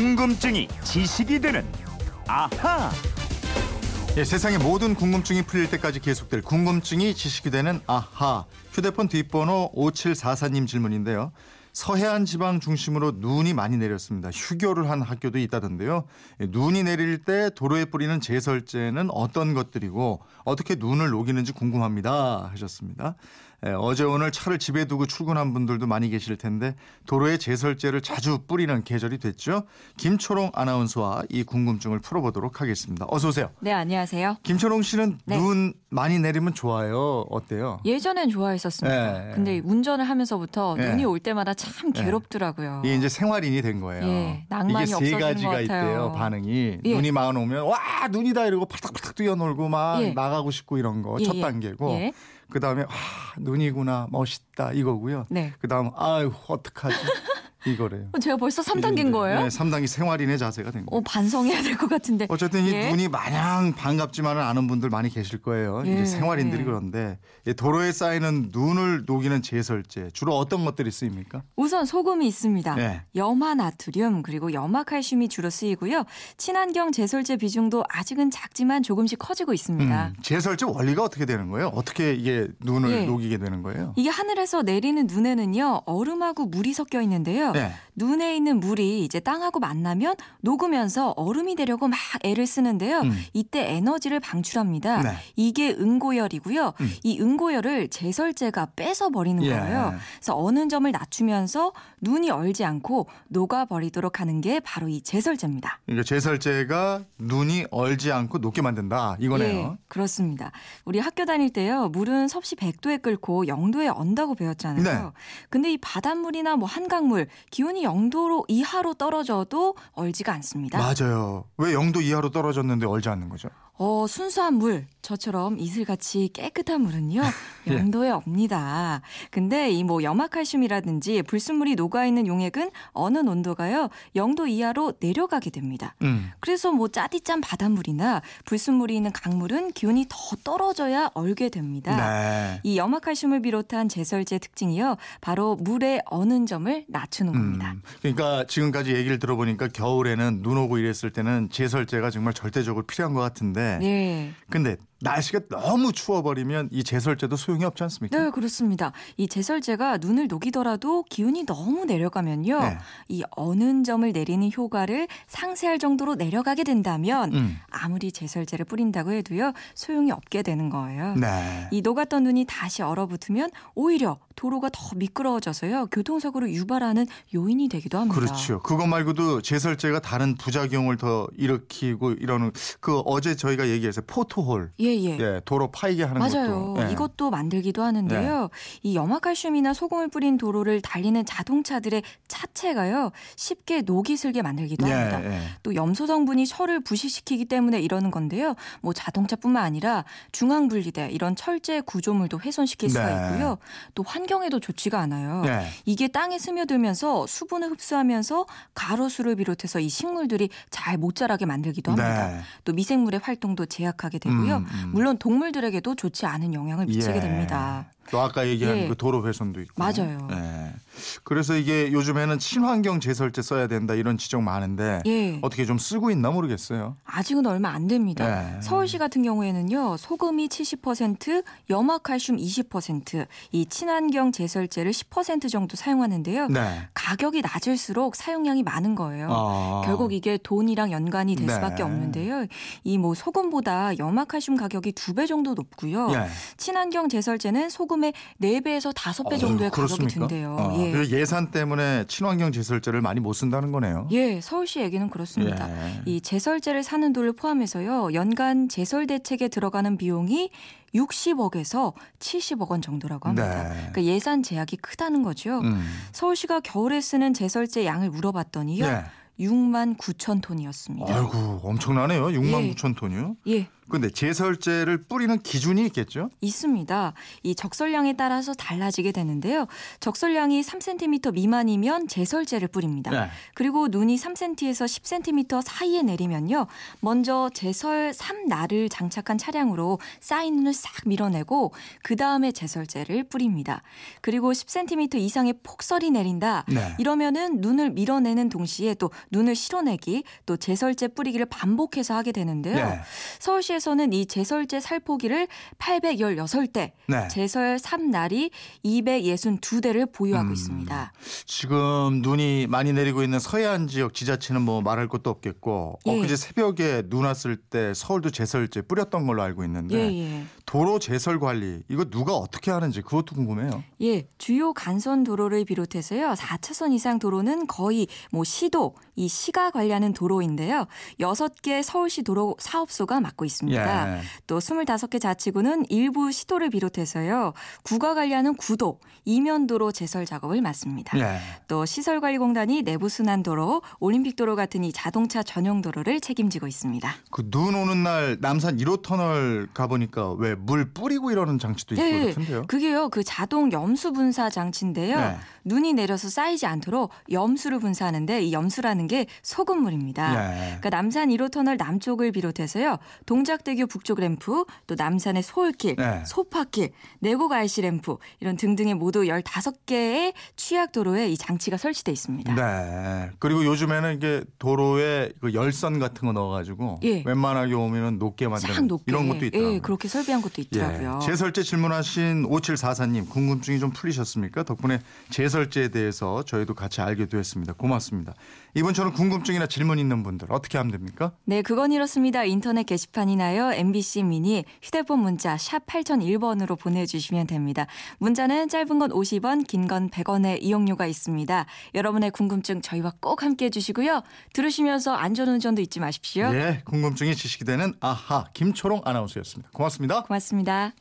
궁금증이 지식이 되는 아하. 예, 세상의 모든 궁금증이 풀릴 때까지 계속될 궁금증이 지식이 되는 아하. 휴대폰 뒷번호 5744님 질문인데요. 서해안 지방 중심으로 눈이 많이 내렸습니다. 휴교를 한 학교도 있다던데요. 예, 눈이 내릴 때 도로에 뿌리는 제설제는 어떤 것들이고 어떻게 눈을 녹이는지 궁금합니다. 하셨습니다. 예, 어제 오늘 차를 집에 두고 출근한 분들도 많이 계실 텐데 도로에 제설제를 자주 뿌리는 계절이 됐죠. 김초롱 아나운서와 이 궁금증을 풀어보도록 하겠습니다. 어서 오세요. 네, 안녕하세요. 김초롱 씨는 네. 눈 많이 내리면 좋아요. 어때요? 예전엔 좋아했었습니다. 네. 근데 운전을 하면서부터 네. 눈이 올 때마다 참 네. 괴롭더라고요. 이게 이제 생활인이 된 거예요. 예, 낭만이 이게 세 가지가. 있대요. 반응이 예. 눈이 막 오면 와 눈이다 이러고 팔딱팔딱 뛰어놀고 막 예. 나가고 싶고 이런 거 예, 첫 예. 단계고 예. 그 다음에 아 눈이구나 멋있다 이거고요. 네. 그 다음 아유 어떡하지 이거래요. 어, 제가 벌써 3단계인 거예요? 네, 3단계 생활인의 자세가 된 거예요. 어, 반성해야 될 것 같은데. 어쨌든 이 예. 눈이 마냥 반갑지만은 않은 분들 많이 계실 거예요. 예. 이제 생활인들이 그런데 이 도로에 쌓이는 눈을 녹이는 제설제 주로 어떤 것들이 쓰입니까? 우선 소금이 있습니다. 네. 염화 나트륨 그리고 염화 칼슘이 주로 쓰이고요. 친환경 제설제 비중도 아직은 작지만 조금씩 커지고 있습니다. 음, 제설제 원리가 어떻게 되는 거예요? 어떻게 이게 눈을 예. 녹이게 되는 거예요? 이게 하늘에서 내리는 눈에는요 얼음하고 물이 섞여 있는데요. 네. 눈에 있는 물이 이제 땅하고 만나면 녹으면서 얼음이 되려고 막 애를 쓰는데요. 음. 이때 에너지를 방출합니다. 네. 이게 응고열이고요. 음. 이 응고열을 제설제가 뺏어 버리는 예. 거예요. 그래서 어느 점을 낮추면서 눈이 얼지 않고 녹아 버리도록 하는 게 바로 이 제설제입니다. 그러니까 제설제가 눈이 얼지 않고 녹게 만든다 이거네요. 예, 그렇습니다. 우리 학교 다닐 때요, 물은 섭씨 100도에 끓고 0도에 언다고 배웠잖아요. 네. 근데 이 바닷물이나 뭐 한강물, 기온이 0도로 이하로 떨어져도 얼지가 않습니다. 맞아요. 왜 0도 이하로 떨어졌는데 얼지 않는 거죠? 어, 순수한 물, 저처럼 이슬같이 깨끗한 물은요, 예. 0도에 없니다. 근데 이 뭐 염화칼슘이라든지 불순물이 녹아있는 용액은 어느 온도가요, 0도 이하로 내려가게 됩니다. 음. 그래서 뭐 짜디짠 바닷물이나 불순물이 있는 강물은 기온이 더 떨어져야 얼게 됩니다. 네. 이 염화칼슘을 비롯한 제설제 특징이요. 바로 물의 어는 점을 낮추는 겁니다. 음, 그러니까 지금까지 얘기를 들어보니까 겨울에는 눈 오고 이랬을 때는 제설제가 정말 절대적으로 필요한 것 같은데 네. 근데 날씨가 너무 추워버리면 이 제설제도 소용이 없지 않습니까? 네, 그렇습니다. 이 제설제가 눈을 녹이더라도 기온이 너무 내려가면요. 네. 이 어는 점을 내리는 효과를 상쇄할 정도로 내려가게 된다면 음. 아무리 제설제를 뿌린다고 해도요. 소용이 없게 되는 거예요. 네. 이 녹았던 눈이 다시 얼어붙으면 오히려 도로가 더 미끄러워져서요. 교통사고를 유발하는 요인이 되기도 합니다. 그렇죠. 그거 말고도 제설제가 다른 부작용을 더 일으키고 이러는 그 어제 저희가 얘기했어요. 포토홀. 예, 예. 예, 도로 파이게 하는 맞아요. 것도. 예. 이것도 만들기도 하는데요. 이 염화칼슘이나 소금을 뿌린 도로를 달리는 자동차들의 차체가요. 쉽게 녹이 슬게 만들기도 예, 합니다. 예. 또 염소 성분이 철을 부식시키기 때문에 이러는 건데요. 뭐 자동차뿐만 아니라 중앙 분리대 이런 철제 구조물도 훼손시킬 수가 네. 있고요. 또 환경에도 좋지가 않아요. 예. 이게 땅에 스며들면서 수분을 흡수하면서 가로수를 비롯해서 이 식물들이 잘 못 자라게 만들기도 합니다. 네. 또 미생물의 활동도 제약하게 되고요. 음, 음. 물론 동물들에게도 좋지 않은 영향을 미치게 예. 됩니다. 또 아까 얘기한 예. 그 도로 훼손도 있고. 맞아요. 예. 그래서 이게 요즘에는 친환경 제설제 써야 된다 이런 지적 많은데 예. 어떻게 좀 쓰고 있나 모르겠어요. 아직은 얼마 안 됩니다. 예. 서울시 같은 경우에는요, 소금이 70%, 염화칼슘 20%, 이 친환경 제설제를 10% 정도 사용하는데요. 네. 가격이 낮을수록 사용량이 많은 거예요. 아. 결국 이게 돈이랑 연관이 될 네. 수밖에 없는데요. 이 뭐 소금보다 염화칼슘 가격이 두 배 정도 높고요. 예. 친환경 제설제는 소금 의 4배에서 5배 어, 정도의 가격이 그렇습니까? 든대요. 어, 예. 예산 때문에 친환경 제설제를 많이 못 쓴다는 거네요. 예, 서울시 얘기는 그렇습니다. 예. 이 제설제를 사는 돌을 포함해서요. 연간 제설 대책에 들어가는 비용이 60억에서 70억 원 정도라고 합니다. 네. 그러니까 예산 제약이 크다는 거죠. 음. 서울시가 겨울에 쓰는 제설제 양을 물어봤더니요. 예. 6만 9천 톤이었습니다. 아이고 엄청나네요. 6만 예. 9천 톤이요. 예. 근데 제설제를 뿌리는 기준이 있겠죠? 있습니다. 이 적설량에 따라서 달라지게 되는데요. 적설량이 3cm 미만이면 제설제를 뿌립니다. 네. 그리고 눈이 3cm에서 10cm 사이에 내리면요. 먼저 제설 3날을 장착한 차량으로 쌓인 눈을 싹 밀어내고 그 다음에 제설제를 뿌립니다. 그리고 10cm 이상의 폭설이 내린다. 네. 이러면은 눈을 밀어내는 동시에 또 눈을 실어내기 또 제설제 뿌리기를 반복해서 하게 되는데요. 네. 서울시에서 는 이 제설제 살포기를 816대, 네. 제설 3날이 262대를 보유하고 음. 있습니다. 지금 눈이 많이 내리고 있는 서해안 지역 지자체는 뭐 말할 것도 없겠고 예. 엊그제 새벽에 눈 왔을 때 서울도 제설제 뿌렸던 걸로 알고 있는데 예, 예. 도로 제설 관리 이거 누가 어떻게 하는지 그것도 궁금해요. 예, 주요 간선 도로를 비롯해서요. 4차선 이상 도로는 거의 뭐 시도, 이 시가 관리하는 도로인데요. 6개 서울시 도로 사업소가 맡고 있습니다. 예. 또 25개 자치구는 일부 시도를 비롯해서요. 구가 관리하는 구도, 이면도로 제설 작업을 맡습니다. 예. 또 시설관리공단이 내부순환도로, 올림픽도로 같은 이 자동차 전용 도로를 책임지고 있습니다. 그 눈 오는 날 남산 1호 터널 가보니까 왜 물 뿌리고 이러는 장치도 있고 네, 그렇던데요. 그게요. 그 자동 염수 분사 장치인데요. 네. 눈이 내려서 쌓이지 않도록 염수를 분사하는데 이 염수라는 게 소금물입니다. 예. 그러니까 남산 1호 터널 남쪽을 비롯해서요. 동작 대교 북쪽 램프, 또 남산의 소울길, 네. 소파길, 내곡 IC 램프 이런 등등의 모두 15개의 취약 도로에 이 장치가 설치돼 있습니다. 네. 그리고 요즘에는 이게 도로에 그 열선 같은 거 넣어 가지고 예. 웬만하게 오면은 높게 만드는 높게 이런 것도 있더라고요. 예, 그렇게 설비한 것도 있더라고요. 예. 제설제 질문하신 5744님 궁금증이 좀 풀리셨습니까? 덕분에 제설제에 대해서 저희도 같이 알게 되었습니다. 고맙습니다. 이번처럼 궁금증이나 질문 있는 분들 어떻게 하면 됩니까? 네, 그건 이렇습니다. 인터넷 게시판이나 요. MBC 미니 휴대폰 문자 샵 8001번으로 보내주시면 됩니다. 문자는 짧은 건 50원, 긴 건 100원의 이용료가 있습니다. 여러분의 궁금증 저희와 꼭 함께 해주시고요. 들으시면서 안전운전도 잊지 마십시오. 예, 궁금증이 지식이 되는 아하 김초롱 아나운서였습니다. 고맙습니다. 고맙습니다.